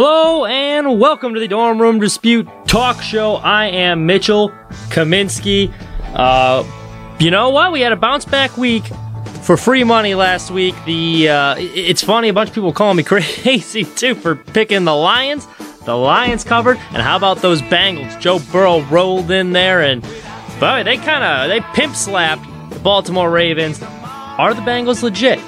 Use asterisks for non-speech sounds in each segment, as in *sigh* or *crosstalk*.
Hello and welcome to the Dorm Room Dispute Talk Show. I am Mitchell Kaminsky. Uh, you know what? We had a bounce back week for free money last week. The uh, it's funny, a bunch of people calling me *laughs* crazy too for picking the Lions. The Lions covered, and how about those Bengals? Joe Burrow rolled in there, and boy, they kind of they pimp slapped the Baltimore Ravens. Are the Bengals legit?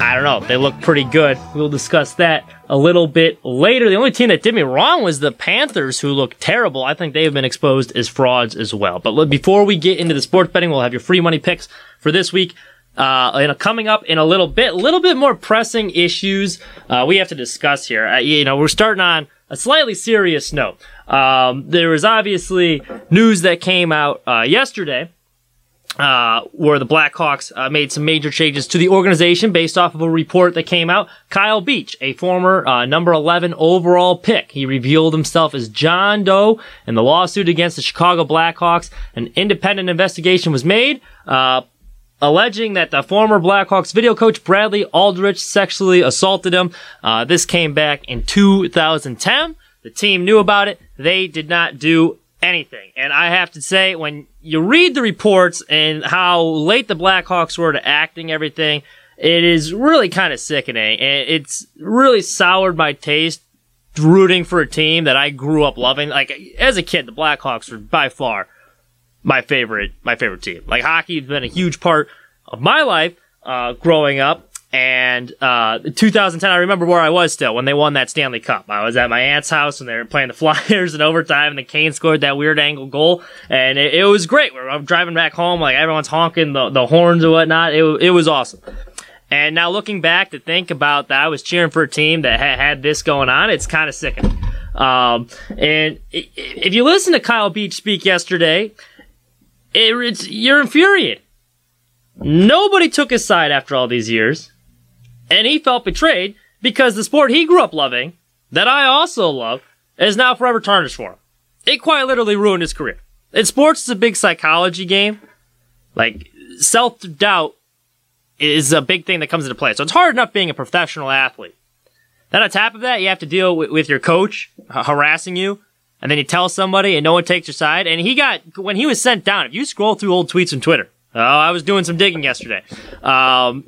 I don't know. They look pretty good. We'll discuss that a little bit later. The only team that did me wrong was the Panthers, who look terrible. I think they have been exposed as frauds as well. But before we get into the sports betting, we'll have your free money picks for this week. Uh, and coming up in a little bit, a little bit more pressing issues uh, we have to discuss here. Uh, you know, we're starting on a slightly serious note. Um, there was obviously news that came out uh, yesterday uh, where the Blackhawks uh, made some major changes to the organization based off of a report that came out. Kyle Beach, a former uh, number 11 overall pick, he revealed himself as John Doe in the lawsuit against the Chicago Blackhawks. An independent investigation was made, uh, alleging that the former Blackhawks video coach Bradley Aldrich sexually assaulted him. Uh, this came back in 2010. The team knew about it. They did not do anything. And I have to say, when you read the reports and how late the Blackhawks were to acting everything, it is really kind of sickening. And it's really soured my taste rooting for a team that I grew up loving. Like as a kid, the Blackhawks were by far my favorite, my favorite team. Like hockey has been a huge part of my life, uh, growing up. And uh, 2010, I remember where I was still when they won that Stanley Cup. I was at my aunt's house and they were playing the *laughs* Flyers in overtime, and the Kane scored that weird angle goal, and it, it was great. I'm driving back home, like everyone's honking the, the horns and whatnot. It, it was awesome. And now looking back to think about that, I was cheering for a team that ha- had this going on. It's kind of sickening. Um, and if you listen to Kyle Beach speak yesterday, it, it's, you're infuriated. Nobody took his side after all these years and he felt betrayed because the sport he grew up loving, that I also love, is now forever tarnished for him. It quite literally ruined his career. And sports is a big psychology game. Like, self doubt is a big thing that comes into play. So it's hard enough being a professional athlete. Then on top of that, you have to deal with, with your coach harassing you, and then you tell somebody and no one takes your side. And he got, when he was sent down, if you scroll through old tweets on Twitter, Oh, I was doing some digging yesterday. Um,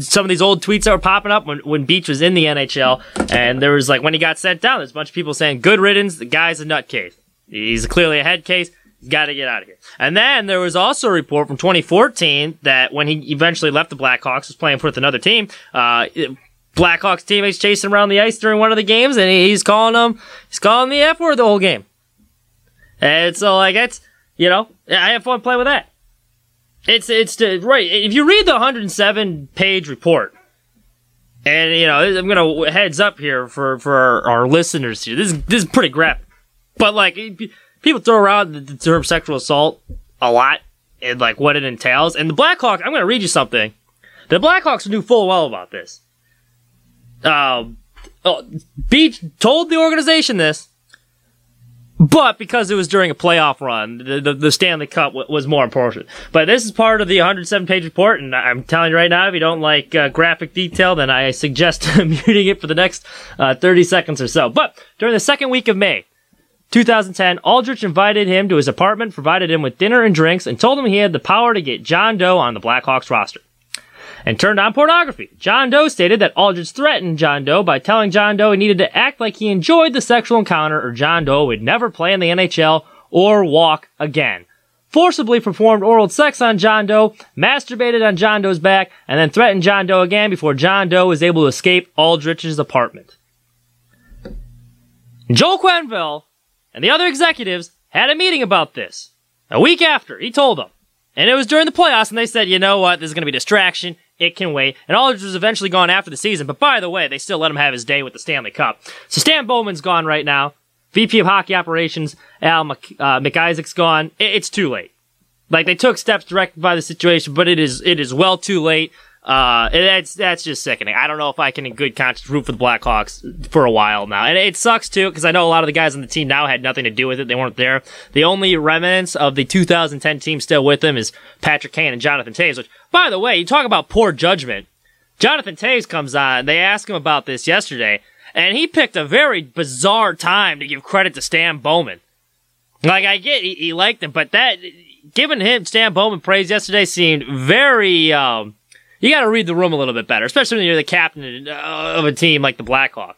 some of these old tweets that were popping up when, when Beach was in the NHL, and there was like when he got sent down, there's a bunch of people saying, "Good riddance, the guy's a nutcase. He's clearly a head case. He's got to get out of here." And then there was also a report from 2014 that when he eventually left the Blackhawks, was playing with another team. Uh, Blackhawks teammates chasing around the ice during one of the games, and he's calling them, he's calling the F word the whole game. And so like it's, you know, I have fun playing with that. It's it's the, right. If you read the 107 page report, and you know, I'm gonna heads up here for for our, our listeners here. This is this is pretty graphic, but like people throw around the, the term sexual assault a lot and like what it entails. And the Blackhawks, I'm gonna read you something. The Blackhawks knew full well about this. Um, oh, Beach told the organization this. But because it was during a playoff run, the, the, the Stanley Cup w- was more important. But this is part of the 107 page report, and I'm telling you right now, if you don't like uh, graphic detail, then I suggest *laughs* muting it for the next uh, 30 seconds or so. But during the second week of May, 2010, Aldrich invited him to his apartment, provided him with dinner and drinks, and told him he had the power to get John Doe on the Blackhawks roster and turned on pornography. John Doe stated that Aldrich threatened John Doe by telling John Doe he needed to act like he enjoyed the sexual encounter or John Doe would never play in the NHL or walk again. Forcibly performed oral sex on John Doe, masturbated on John Doe's back, and then threatened John Doe again before John Doe was able to escape Aldrich's apartment. Joel Quenneville and the other executives had a meeting about this. A week after, he told them. And it was during the playoffs, and they said, you know what, this is going to be distraction. It can wait. And Aldrich was eventually gone after the season, but by the way, they still let him have his day with the Stanley Cup. So Stan Bowman's gone right now. VP of Hockey Operations, Al Mc, uh, MacIsaac's gone. It, it's too late. Like they took steps to rectify the situation, but it is it is well too late. Uh, that's that's just sickening. I don't know if I can in good conscience root for the Blackhawks for a while now, and it sucks too because I know a lot of the guys on the team now had nothing to do with it. They weren't there. The only remnants of the 2010 team still with them is Patrick Kane and Jonathan Toews. Which, by the way, you talk about poor judgment. Jonathan Toews comes on. They ask him about this yesterday, And he picked a very bizarre time to give credit to Stan Bowman. Like, I get he, he liked him, but that, giving him Stan Bowman praise yesterday seemed very, um, you gotta read the room a little bit better, especially when you're the captain of a team like the Blackhawks.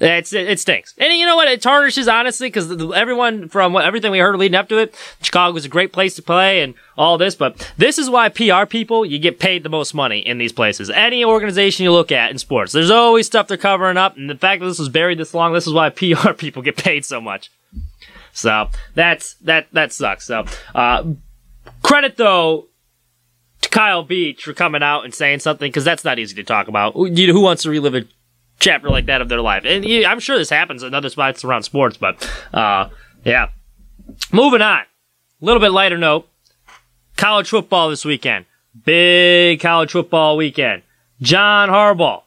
It's, it, it stinks. And you know what? It tarnishes, honestly, because everyone from what, everything we heard leading up to it, Chicago was a great place to play and all this, but this is why PR people, you get paid the most money in these places. Any organization you look at in sports, there's always stuff they're covering up, and the fact that this was buried this long, this is why *laughs* PR people get paid so much. So, that's, that, that sucks. So, uh, credit though, to Kyle Beach for coming out and saying something, because that's not easy to talk about. Who wants to relive a chapter like that of their life. And I'm sure this happens in other spots around sports, but uh, yeah. Moving on. A little bit lighter note. College football this weekend. Big college football weekend. John Harbaugh,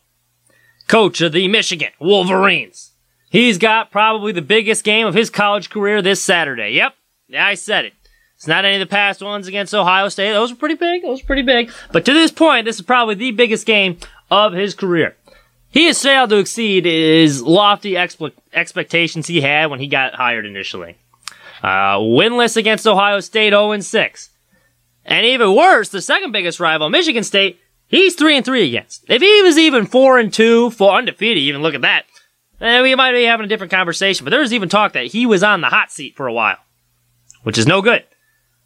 coach of the Michigan Wolverines. He's got probably the biggest game of his college career this Saturday. Yep. I said it. It's not any of the past ones against Ohio State. Those were pretty big. Those were pretty big. But to this point, this is probably the biggest game of his career. He has failed to exceed his lofty expe- expectations he had when he got hired initially. Uh, winless against Ohio State 0-6. And even worse, the second biggest rival, Michigan State, he's 3 and 3 against. If he was even 4 and 2, for undefeated, even look at that, then we might be having a different conversation. But there was even talk that he was on the hot seat for a while, which is no good.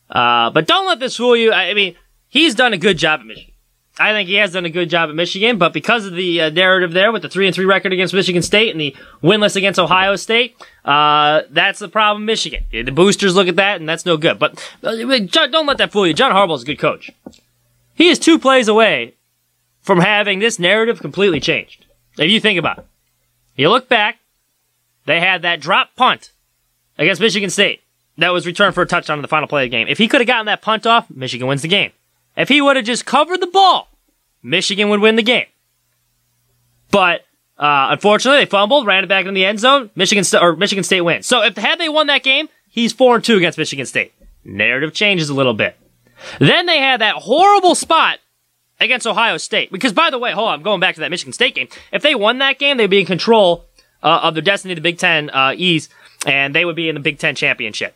Uh, but don't let this fool you. I mean, he's done a good job at Michigan. I think he has done a good job at Michigan, but because of the uh, narrative there with the three and three record against Michigan State and the winless against Ohio State, uh, that's the problem. Michigan, the boosters look at that, and that's no good. But uh, don't let that fool you. John Harbaugh is a good coach. He is two plays away from having this narrative completely changed. If you think about it, you look back, they had that drop punt against Michigan State that was returned for a touchdown in the final play of the game. If he could have gotten that punt off, Michigan wins the game. If he would have just covered the ball, Michigan would win the game. But uh, unfortunately, they fumbled, ran it back in the end zone. Michigan St- or Michigan State wins. So if had they won that game, he's four and two against Michigan State. Narrative changes a little bit. Then they had that horrible spot against Ohio State. Because by the way, hold on, I'm going back to that Michigan State game. If they won that game, they'd be in control uh, of their destiny, the Big Ten uh, and they would be in the Big Ten championship.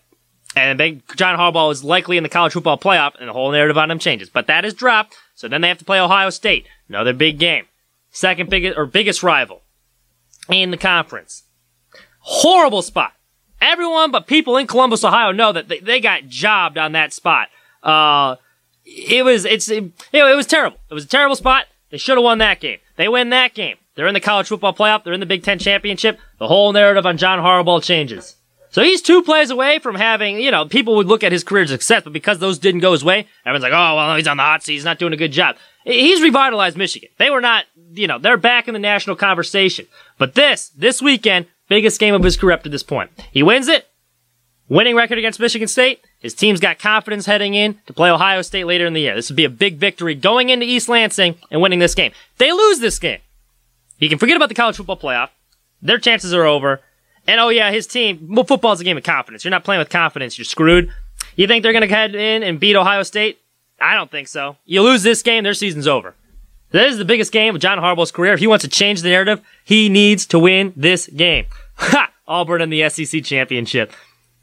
And Big John Harbaugh is likely in the college football playoff, and the whole narrative on him changes. But that is dropped, so then they have to play Ohio State, another big game, second biggest or biggest rival in the conference. Horrible spot. Everyone but people in Columbus, Ohio, know that they, they got jobbed on that spot. Uh, it was it's it, it was terrible. It was a terrible spot. They should have won that game. They win that game. They're in the college football playoff. They're in the Big Ten championship. The whole narrative on John Harbaugh changes. So he's two plays away from having, you know, people would look at his career success, but because those didn't go his way, everyone's like, oh, well, he's on the hot seat. He's not doing a good job. He's revitalized Michigan. They were not, you know, they're back in the national conversation. But this, this weekend, biggest game of his career up to this point. He wins it. Winning record against Michigan State. His team's got confidence heading in to play Ohio State later in the year. This would be a big victory going into East Lansing and winning this game. They lose this game. You can forget about the college football playoff. Their chances are over. And oh yeah, his team. Well, football's a game of confidence. You're not playing with confidence. You're screwed. You think they're going to head in and beat Ohio State? I don't think so. You lose this game, their season's over. That is the biggest game of John Harbaugh's career. If he wants to change the narrative, he needs to win this game. Ha! Auburn in the SEC championship.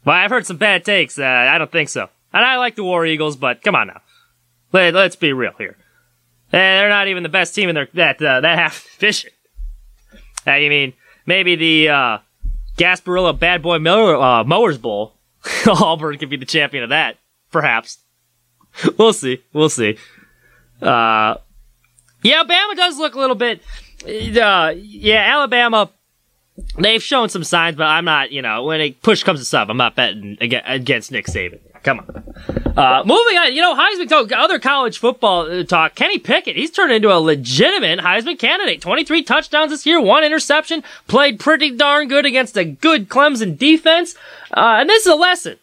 Well, I've heard some bad takes. Uh, I don't think so. And I like the War Eagles, but come on now. Let, us be real here. Eh, they're not even the best team in their, that, uh, that half *laughs* division. Uh, you mean, maybe the, uh, Gasparilla Bad Boy Miller, uh, Mowers Bowl. *laughs* Auburn could be the champion of that, perhaps. We'll see. We'll see. Uh, yeah, Alabama does look a little bit. Uh, yeah, Alabama. They've shown some signs, but I'm not. You know, when a push comes to shove, I'm not betting against Nick Saban. Come on. Uh, moving on, you know, Heisman talk, other college football uh, talk. Kenny Pickett, he's turned into a legitimate Heisman candidate. 23 touchdowns this year, one interception, played pretty darn good against a good Clemson defense. Uh, and this is a lesson.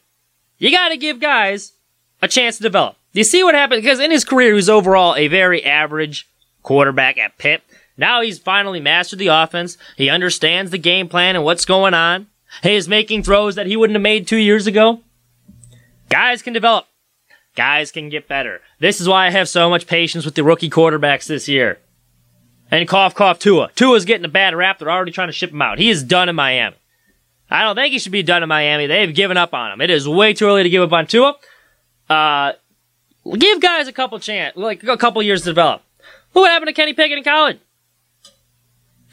You gotta give guys a chance to develop. You see what happened? Because in his career, he was overall a very average quarterback at Pitt. Now he's finally mastered the offense. He understands the game plan and what's going on. He is making throws that he wouldn't have made two years ago. Guys can develop. Guys can get better. This is why I have so much patience with the rookie quarterbacks this year. And cough, cough, Tua. Tua's getting a bad rap. They're already trying to ship him out. He is done in Miami. I don't think he should be done in Miami. They've given up on him. It is way too early to give up on Tua. Uh, give guys a couple chance, like a couple years to develop. What happened to Kenny Pickett in college.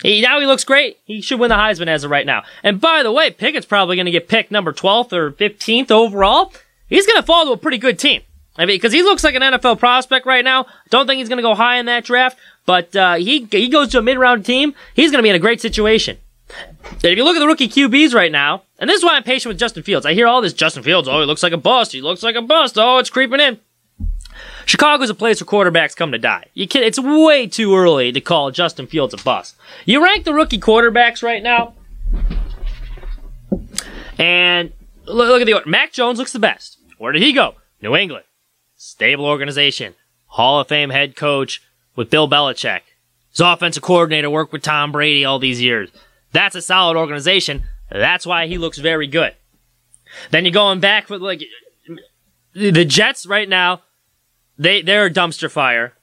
He, now he looks great. He should win the Heisman as of right now. And by the way, Pickett's probably going to get picked number 12th or 15th overall. He's going to fall to a pretty good team. I mean, because he looks like an NFL prospect right now. Don't think he's going to go high in that draft, but uh, he he goes to a mid round team. He's going to be in a great situation. And if you look at the rookie QBs right now, and this is why I'm patient with Justin Fields. I hear all this Justin Fields. Oh, he looks like a bust. He looks like a bust. Oh, it's creeping in. Chicago's a place where quarterbacks come to die. You can, it's way too early to call Justin Fields a bust. You rank the rookie quarterbacks right now, and look, look at the order. Mac Jones looks the best. Where did he go? New England. Stable organization. Hall of Fame head coach with Bill Belichick. His offensive coordinator worked with Tom Brady all these years. That's a solid organization. That's why he looks very good. Then you're going back with like the Jets right now they they're a dumpster fire.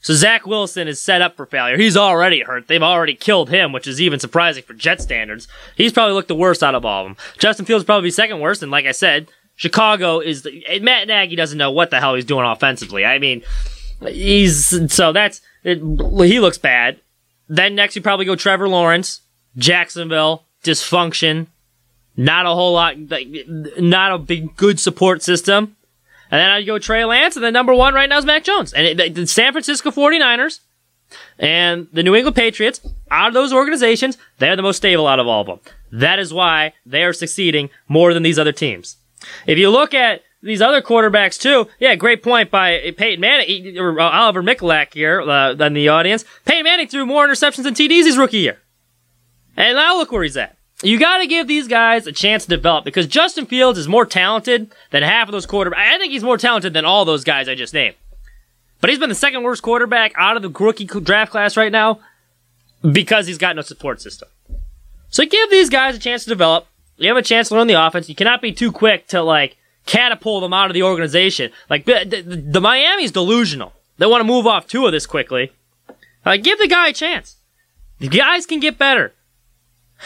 So Zach Wilson is set up for failure. He's already hurt. They've already killed him, which is even surprising for Jet standards. He's probably looked the worst out of all of them. Justin Fields probably second worst, and like I said, Chicago is the, Matt Nagy doesn't know what the hell he's doing offensively. I mean, he's so that's it, he looks bad. Then next you probably go Trevor Lawrence, Jacksonville, dysfunction, not a whole lot, not a big good support system. And then I'd go Trey Lance, and then number one right now is Mac Jones. And it, the San Francisco 49ers and the New England Patriots, out of those organizations, they're the most stable out of all of them. That is why they are succeeding more than these other teams. If you look at these other quarterbacks too, yeah, great point by Peyton Manning, or uh, Oliver Mikulak here, uh, in the audience. Peyton Manning threw more interceptions than TDs his rookie year. And now look where he's at. You got to give these guys a chance to develop because Justin Fields is more talented than half of those quarterbacks. I think he's more talented than all those guys I just named. But he's been the second worst quarterback out of the rookie draft class right now because he's got no support system. So give these guys a chance to develop. You have a chance to learn the offense. You cannot be too quick to like catapult them out of the organization. Like the, the, the Miami's delusional. They want to move off two of this quickly. Like give the guy a chance. The guys can get better.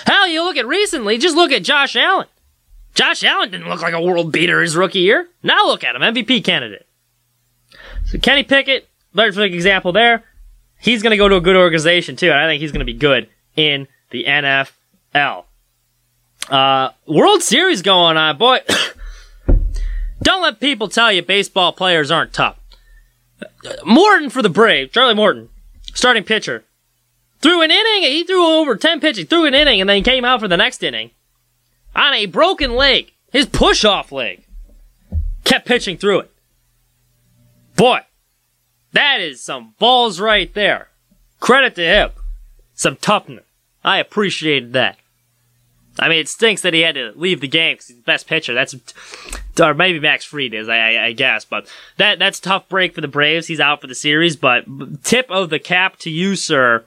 Hell, you look at recently, just look at Josh Allen. Josh Allen didn't look like a world beater his rookie year. Now look at him, MVP candidate. So Kenny Pickett, perfect example there. He's going to go to a good organization too, and I think he's going to be good in the NFL. Uh, World Series going on, boy. *coughs* Don't let people tell you baseball players aren't tough. Morton for the Braves, Charlie Morton, starting pitcher. Threw an inning, he threw over 10 pitches, threw an inning, and then he came out for the next inning. On a broken leg, his push off leg. Kept pitching through it. Boy, that is some balls right there. Credit to him. Some toughness. I appreciated that. I mean, it stinks that he had to leave the game because he's the best pitcher. That's, or maybe Max Fried is, I, I, guess. But that that's tough break for the Braves. He's out for the series. But tip of the cap to you, sir,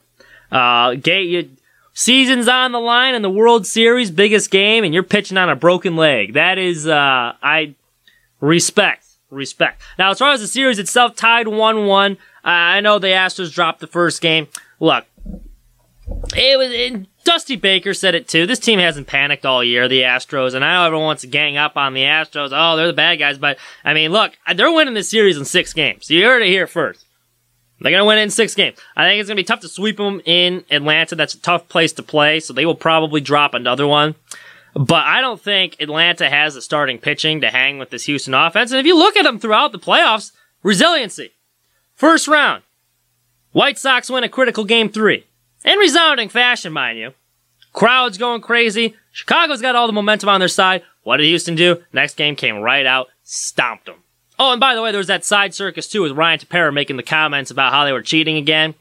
uh, get you, season's on the line in the World Series, biggest game, and you're pitching on a broken leg. That is, uh, I respect, respect. Now, as far as the series itself, tied 1-1. Uh, I know the Astros dropped the first game. Look, it was, it, Dusty Baker said it too. This team hasn't panicked all year, the Astros, and I know everyone wants to gang up on the Astros. Oh, they're the bad guys, but I mean, look, they're winning this series in six games. You heard it here first. They're going to win in six games. I think it's going to be tough to sweep them in Atlanta. That's a tough place to play, so they will probably drop another one. But I don't think Atlanta has the starting pitching to hang with this Houston offense. And if you look at them throughout the playoffs, resiliency. First round, White Sox win a critical game three. In resounding fashion, mind you. Crowds going crazy. Chicago's got all the momentum on their side. What did Houston do? Next game came right out, stomped them. Oh, and by the way, there was that side circus too with Ryan Tepera making the comments about how they were cheating again.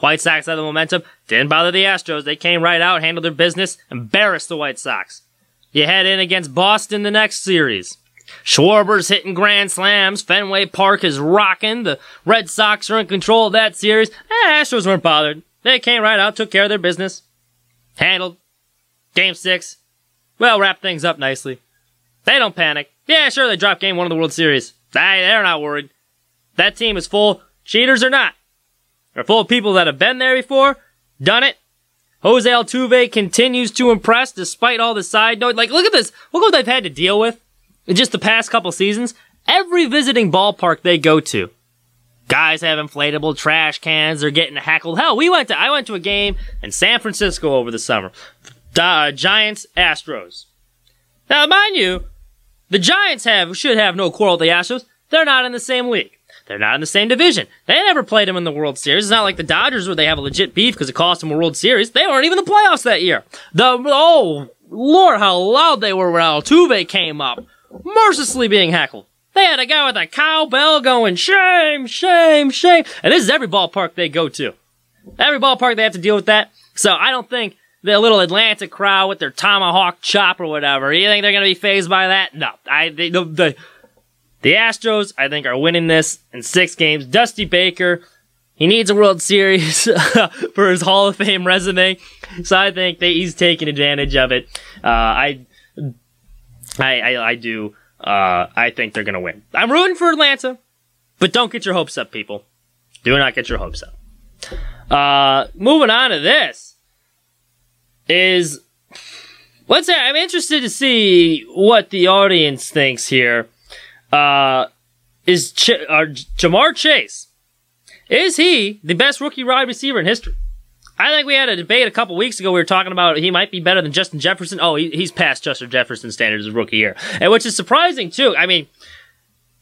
White Sox had the momentum. Didn't bother the Astros. They came right out, handled their business, embarrassed the White Sox. You head in against Boston the next series. Schwarber's hitting grand slams. Fenway Park is rocking. The Red Sox are in control of that series. Eh, Astros weren't bothered. They came right out, took care of their business. Handled. Game six. Well, wrap things up nicely. They don't panic. Yeah, sure, they dropped game one of the World Series. They're not worried. That team is full, cheaters or not. They're full of people that have been there before, done it. Jose Altuve continues to impress despite all the side note. Like, look at this. Look what they've had to deal with in just the past couple seasons. Every visiting ballpark they go to, guys have inflatable trash cans. They're getting heckled. Hell, we went to I went to a game in San Francisco over the summer. Uh, Giants Astros. Now, mind you, the Giants have should have no quarrel with the Astros. They're not in the same league. They're not in the same division. They never played them in the World Series. It's not like the Dodgers where they have a legit beef because it cost them a World Series. They weren't even in the playoffs that year. The oh Lord, how loud they were when Altuve came up, mercilessly being heckled. They had a guy with a cowbell going, shame, shame, shame. And this is every ballpark they go to. Every ballpark they have to deal with that. So I don't think the little Atlanta crowd with their tomahawk chop or whatever, you think they're going to be phased by that? No. I, the, the, the Astros, I think, are winning this in six games. Dusty Baker, he needs a World Series *laughs* for his Hall of Fame resume. So I think that he's taking advantage of it. Uh, I, I, I, I do. Uh, I think they're gonna win. I'm rooting for Atlanta, but don't get your hopes up, people. Do not get your hopes up. Uh, moving on to this is let's say I'm interested to see what the audience thinks here. Uh, is Ch- uh, Ja'Marr Chase is he the best rookie wide receiver in history? I think we had a debate a couple weeks ago. We were talking about he might be better than Justin Jefferson. Oh, he, he's past Justin Jefferson standards as rookie year, and which is surprising too. I mean,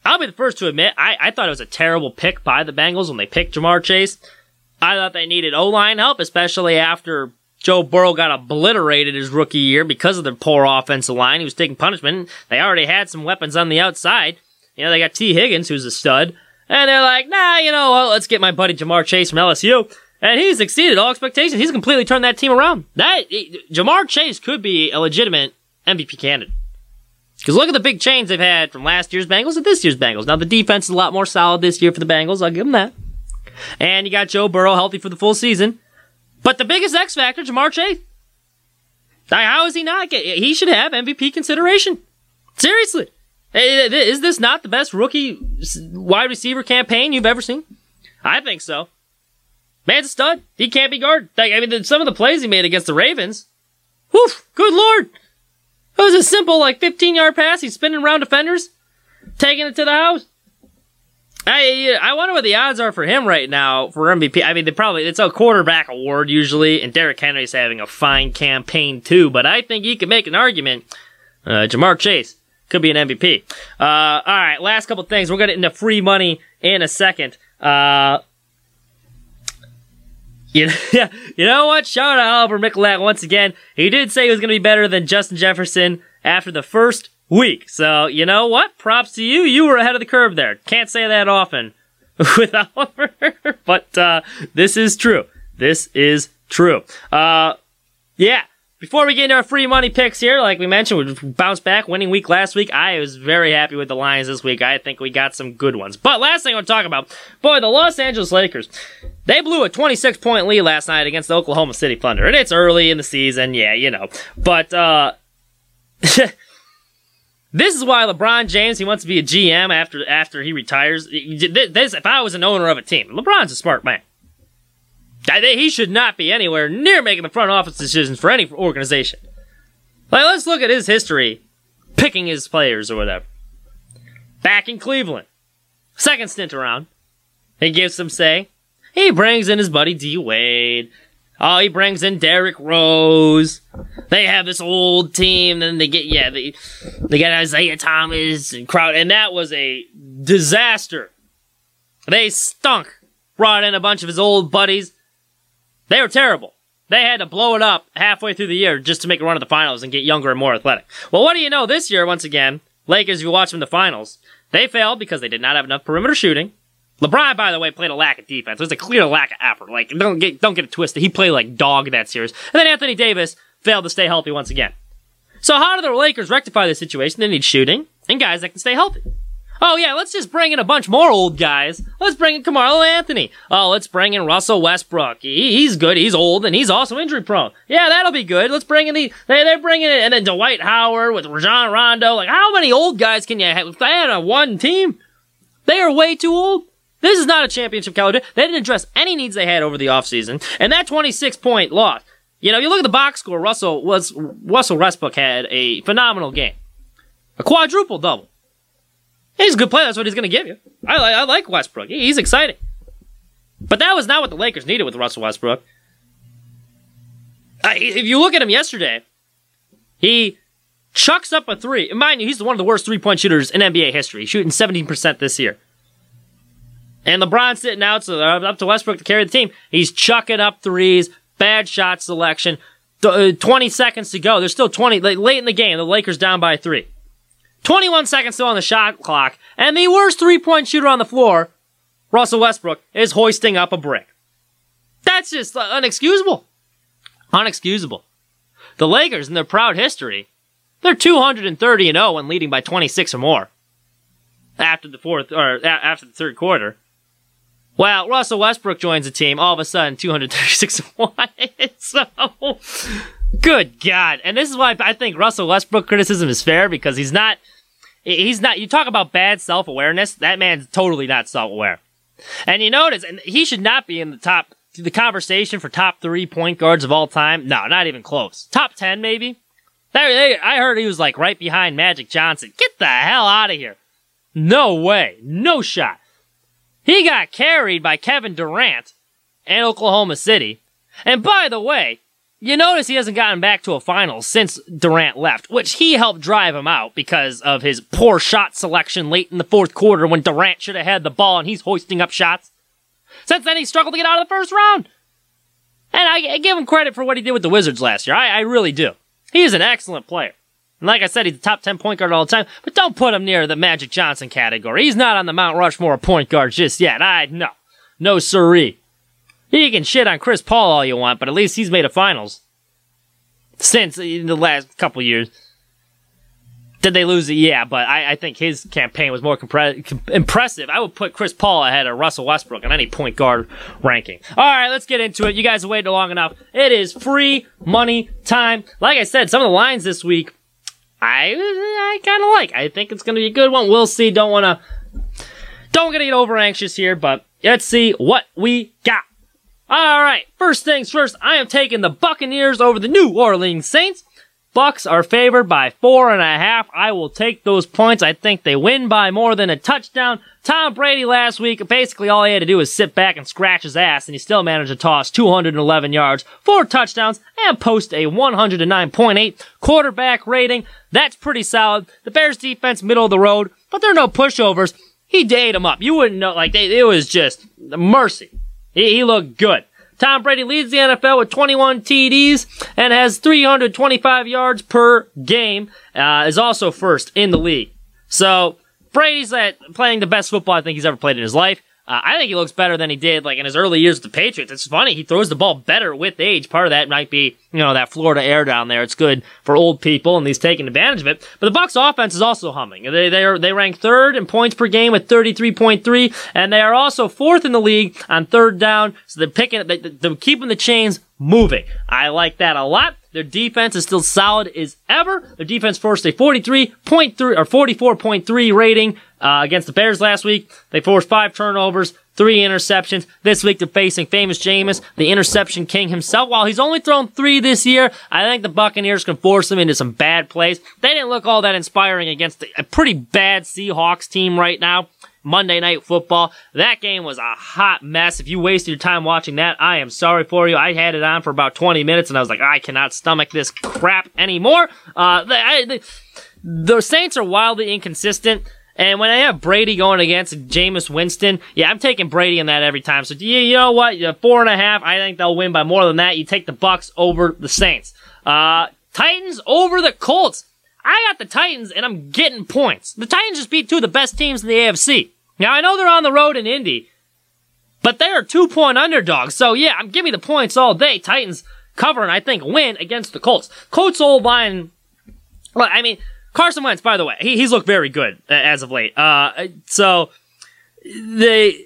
I'll be the first to admit I, I thought it was a terrible pick by the Bengals when they picked Ja'Marr Chase. I thought they needed O line help, especially after Joe Burrow got obliterated his rookie year because of their poor offensive line. He was taking punishment. They already had some weapons on the outside. You know, they got Tee Higgins, who's a stud. And they're like, nah, you know what, let's get my buddy Ja'Marr Chase from LSU. And he's exceeded all expectations. He's completely turned that team around. That Ja'Marr Chase could be a legitimate MVP candidate. Because look at the big change they've had from last year's Bengals to this year's Bengals. Now the defense is a lot more solid this year for the Bengals. I'll give them that. And you got Joe Burrow healthy for the full season. But the biggest X factor, Ja'Marr Chase. How is he not? Get, he should have MVP consideration. Seriously. Eh, eh, is this not the best rookie wide receiver campaign you've ever seen? I think so. Man's a stud. He can't be guarded. I mean, some of the plays he made against the Ravens. Whew, good lord. It was a simple, like, 15 yard pass. He's spinning around defenders, taking it to the house. I I wonder what the odds are for him right now for MVP. I mean, they probably it's a quarterback award usually, and Derrick Henry's having a fine campaign too. But I think you could make an argument. Uh, Ja'Marr Chase could be an MVP. Uh, all right, last couple things. We're gonna get into free money in a second. Uh, *laughs* you know, you know what? Shout out to Oliver Michalak once again. He did say he was going to be better than Justin Jefferson after the first week. So, you know what? Props to you. You were ahead of the curve there. Can't say that often *laughs* with Oliver, but uh, this is true. This is true. Uh, yeah. Before we get into our free money picks here, like we mentioned, we bounced back, winning week last week. I was very happy with the Lions this week. I think we got some good ones. But last thing I want to talk about, boy, the Los Angeles Lakers. They blew a 26 point lead last night against the Oklahoma City Thunder. And it's early in the season, yeah, you know. But, uh, *laughs* this is why LeBron James, he wants to be a GM after, after he retires. This, if I was an owner of a team, LeBron's a smart man. He should not be anywhere near making the front office decisions for any organization. Like, let's look at his history, picking his players or whatever. Back in Cleveland, second stint around, he gives some say. He brings in his buddy D Wade. Oh, he brings in Derrick Rose. They have this old team, then they get yeah, they they get Isaiah Thomas and crowd, and that was a disaster. They stunk. Brought in a bunch of his old buddies. They were terrible. They had to blow it up halfway through the year just to make a run at the finals and get younger and more athletic. Well, what do you know? This year, once again, Lakers, you watch them in the finals, they failed because they did not have enough perimeter shooting. LeBron, by the way, played a lack of defense. There's a clear lack of effort. Like, don't get don't get it twisted. He played like dog that series. And then Anthony Davis failed to stay healthy once again. So how do the Lakers rectify this situation? They need shooting and guys that can stay healthy. Oh yeah, let's just bring in a bunch more old guys. Let's bring in Carmelo Anthony. Oh, let's bring in Russell Westbrook. He, he's good. He's old and he's also injury prone. Yeah, that'll be good. Let's bring in the they they're bringing in and then Dwight Howard with Rajon Rondo. Like how many old guys can you have? If they had a one team, they are way too old. This is not a championship caliber. They didn't address any needs they had over the offseason. And that 26 point loss, you know, you look at the box score, Russell was Russell Westbrook had a phenomenal game. A quadruple double. He's a good player, that's what he's gonna give you. I, I like Westbrook. He's exciting. But that was not what the Lakers needed with Russell Westbrook. if you look at him yesterday, he chucks up a three. Mind you, he's one of the worst three point shooters in NBA history, shooting 17% this year. And LeBron's sitting out, so up to Westbrook to carry the team. He's chucking up threes, bad shot selection. Uh, 20 seconds to go. There's still 20, late in the game. The Lakers down by three. 21 seconds still on the shot clock. And the worst three point shooter on the floor, Russell Westbrook, is hoisting up a brick. That's just unexcusable. Unexcusable. The Lakers, in their proud history, they're 230 and 0 when leading by 26 or more after the fourth or after the third quarter. Well, Russell Westbrook joins the team. All of a sudden, 236 1. *laughs* so, good God. And this is why I think Russell Westbrook criticism is fair because he's not, he's not, you talk about bad self awareness. That man's totally not self aware. And you notice, and he should not be in the top, the conversation for top three point guards of all time. No, not even close. Top 10, maybe. There, I heard he was like right behind Magic Johnson. Get the hell out of here. No way. No shot. He got carried by Kevin Durant in Oklahoma City. And by the way, you notice he hasn't gotten back to a final since Durant left, which he helped drive him out because of his poor shot selection late in the fourth quarter when Durant should have had the ball and he's hoisting up shots. Since then, he struggled to get out of the first round. And I, I give him credit for what he did with the Wizards last year. I, I really do. He's an excellent player. And like I said, he's the top 10 point guard all the time, but don't put him near the Magic Johnson category. He's not on the Mount Rushmore point guards just yet. I, no. No siree. You can shit on Chris Paul all you want, but at least he's made a finals. Since in the last couple years. Did they lose it? Yeah, but I, I think his campaign was more compre- impressive. I would put Chris Paul ahead of Russell Westbrook in any point guard ranking. All right, let's get into it. You guys have waited long enough. It is free money time. Like I said, some of the lines this week I I kind of like. I think it's going to be a good one. We'll see. Don't want to don't get over anxious here, but let's see what we got. All right, first things first. I am taking the Buccaneers over the New Orleans Saints. Bucs are favored by four and a half. I will take those points. I think they win by more than a touchdown. Tom Brady last week, basically all he had to do was sit back and scratch his ass, and he still managed to toss 211 yards, four touchdowns, and post a 109.8 quarterback rating. That's pretty solid. The Bears defense, middle of the road, but there are no pushovers. He ate them up. You wouldn't know, like, they, it was just mercy. He, he looked good. Tom Brady leads the NFL with 21 TDs and has 325 yards per game. Uh, is also first in the league. So Brady's at playing the best football I think he's ever played in his life. Uh, I think he looks better than he did like in his early years with the Patriots. It's funny he throws the ball better with age. Part of that might be you know that Florida air down there. It's good for old people, and he's taking advantage of it. But the Bucs offense is also humming. They they are they rank third in points per game with 33.3, and they are also fourth in the league on third down. So they're picking they, they're keeping the chains moving. I like that a lot. Their defense is still solid as ever. Their defense forced a 43.3 or 44.3 rating uh, against the Bears last week. They forced five turnovers, three interceptions. This week they're facing famous Jameis, the interception king himself. While he's only thrown three this year, I think the Buccaneers can force him into some bad plays. They didn't look all that inspiring against a pretty bad Seahawks team right now. Monday Night Football. That game was a hot mess. If you wasted your time watching that, I am sorry for you. I had it on for about 20 minutes and I was like, I cannot stomach this crap anymore. Uh, the, I, the, the Saints are wildly inconsistent. And when I have Brady going against Jameis Winston, yeah, I'm taking Brady in that every time. So you, you know what? Four and a half. I think they'll win by more than that. You take the Bucs over the Saints. Uh, Titans over the Colts. I got the Titans and I'm getting points. The Titans just beat two of the best teams in the AFC. Now I know they're on the road in Indy, but they are two point underdogs. So yeah, I'm giving the points all day. Titans cover and I think win against the Colts. Colts old line. Well, I mean Carson Wentz. By the way, he, he's looked very good as of late. Uh, so they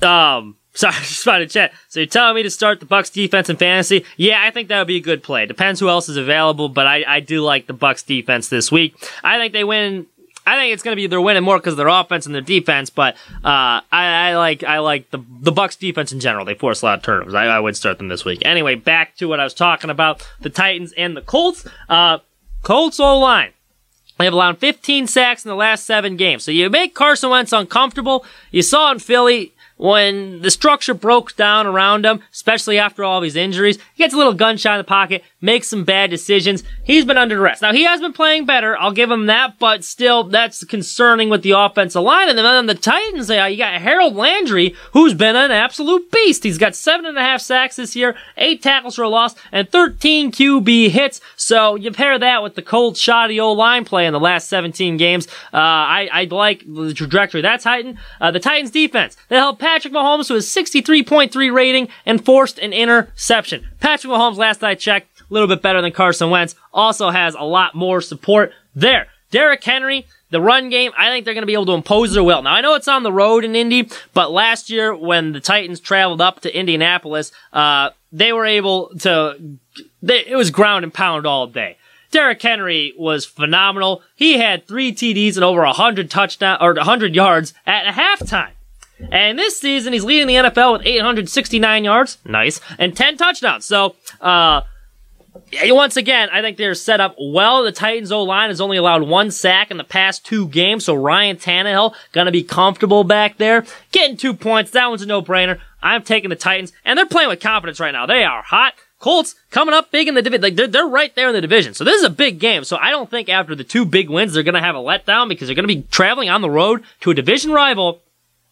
um. *laughs* Sorry, just found a chat. So you're telling me to start the Bucs defense in fantasy? Yeah, I think that would be a good play. Depends who else is available, but I, I do like the Bucs defense this week. I think they win I think it's going to be they're winning more because of their offense and their defense. But uh, I, I, like I like the the Bucs defense in general. They force a lot of turnovers. I, I, would start them this week. Anyway, back to what I was talking about: the Titans and the Colts. Uh, Colts O line. They have allowed 15 sacks in the last seven games. So you make Carson Wentz uncomfortable. You saw in Philly when the structure broke down around him, especially after all these injuries, he gets a little gunshot in the pocket, makes some bad decisions. He's been under duress. Now, he has been playing better, I'll give him that, but still, that's concerning with the offensive line. And then on the Titans, you got Harold Landry, who's been an absolute beast. He's got seven and a half sacks this year, eight tackles for a loss, and 13 QB hits. So you pair that with the cold, shoddy old line play in the last 17 games. Uh, I, I like the trajectory that's that Titan. Uh, the Titans defense, they held Patrick Mahomes to a 63.3 rating and forced an interception. Patrick Mahomes, last I checked, a little bit better than Carson Wentz, also has a lot more support there. Derrick Henry, the run game, I think they're going to be able to impose their will. Now, I know it's on the road in Indy, but last year when the Titans traveled up to Indianapolis, uh, they were able to, they, it was ground and pound all day. Derrick Henry was phenomenal. He had three TDs and over 100 touchdown or 100 yards at halftime. And this season, he's leading the NFL with 869 yards, nice, and 10 touchdowns. So, uh, once again, I think they're set up well. The Titans O line has only allowed one sack in the past two games, so Ryan Tannehill gonna be comfortable back there. Getting two points, that one's a no-brainer. I'm taking the Titans, and they're playing with confidence right now. They are hot. Colts coming up big in the division. Like they're, they're right there in the division. So this is a big game. So I don't think after the two big wins, they're going to have a letdown because they're going to be traveling on the road to a division rival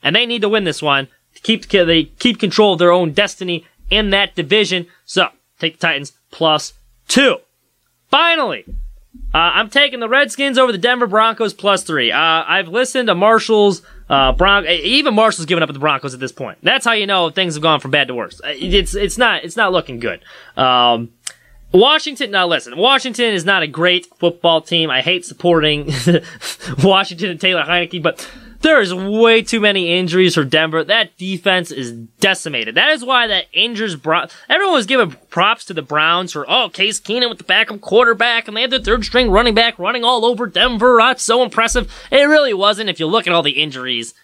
and they need to win this one to keep they keep control of their own destiny in that division. So take the Titans plus two. Finally, uh, I'm taking the Redskins over the Denver Broncos plus three. Uh, I've listened to Marshall's uh, Bron- even Marshall's giving up at the Broncos at this point. That's how you know things have gone from bad to worse. Uh, it's it's not it's not looking good. Um, Washington, now listen, Washington is not a great football team. I hate supporting *laughs* Washington and Taylor Heinicke, but there is way too many injuries for Denver. That defense is decimated. That is why that injures Brown. Everyone was giving props to the Browns for, oh, Case Keenum with the backup quarterback, and they had their third string running back running all over Denver. That's so impressive. It really wasn't if you look at all the injuries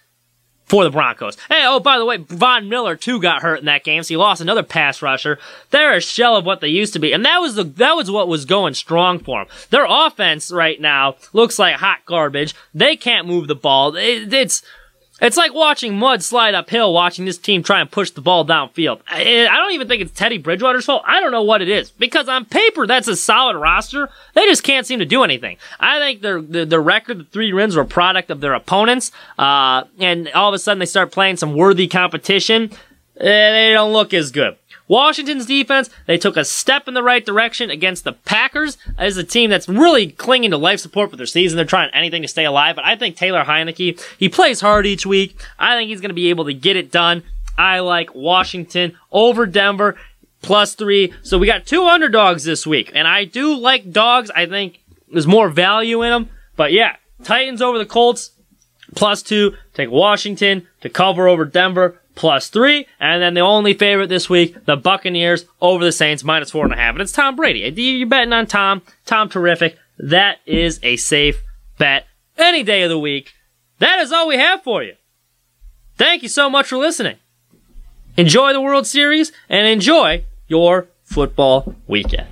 for the Broncos. Hey, oh, by the way, Von Miller too got hurt in that game, so he lost another pass rusher. They're a shell of what they used to be, and that was the that was what was going strong for them. Their offense right now looks like hot garbage. They can't move the ball. It, it's it's like watching mud slide uphill, watching this team try and push the ball downfield. I, I don't even think it's Teddy Bridgewater's fault. I don't know what it is. Because on paper, that's a solid roster. They just can't seem to do anything. I think their, their, their record, the three wins, were a product of their opponents. Uh, and all of a sudden they start playing some worthy competition. they don't look as good. Washington's defense, they took a step in the right direction against the Packers as a team that's really clinging to life support for their season. They're trying anything to stay alive, but I think Taylor Heinicke, he plays hard each week. I think he's going to be able to get it done. I like Washington over Denver plus three. So we got two underdogs this week, and I do like dogs. I think there's more value in them, but yeah, Titans over the Colts plus two. Take Washington to cover over Denver plus three. And then the only favorite this week, the Buccaneers over the Saints minus four and a half. And it's Tom Brady. You're betting on Tom. Tom terrific. That is a safe bet any day of the week. That is all we have for you. Thank you so much for listening. Enjoy the World Series and enjoy your football weekend.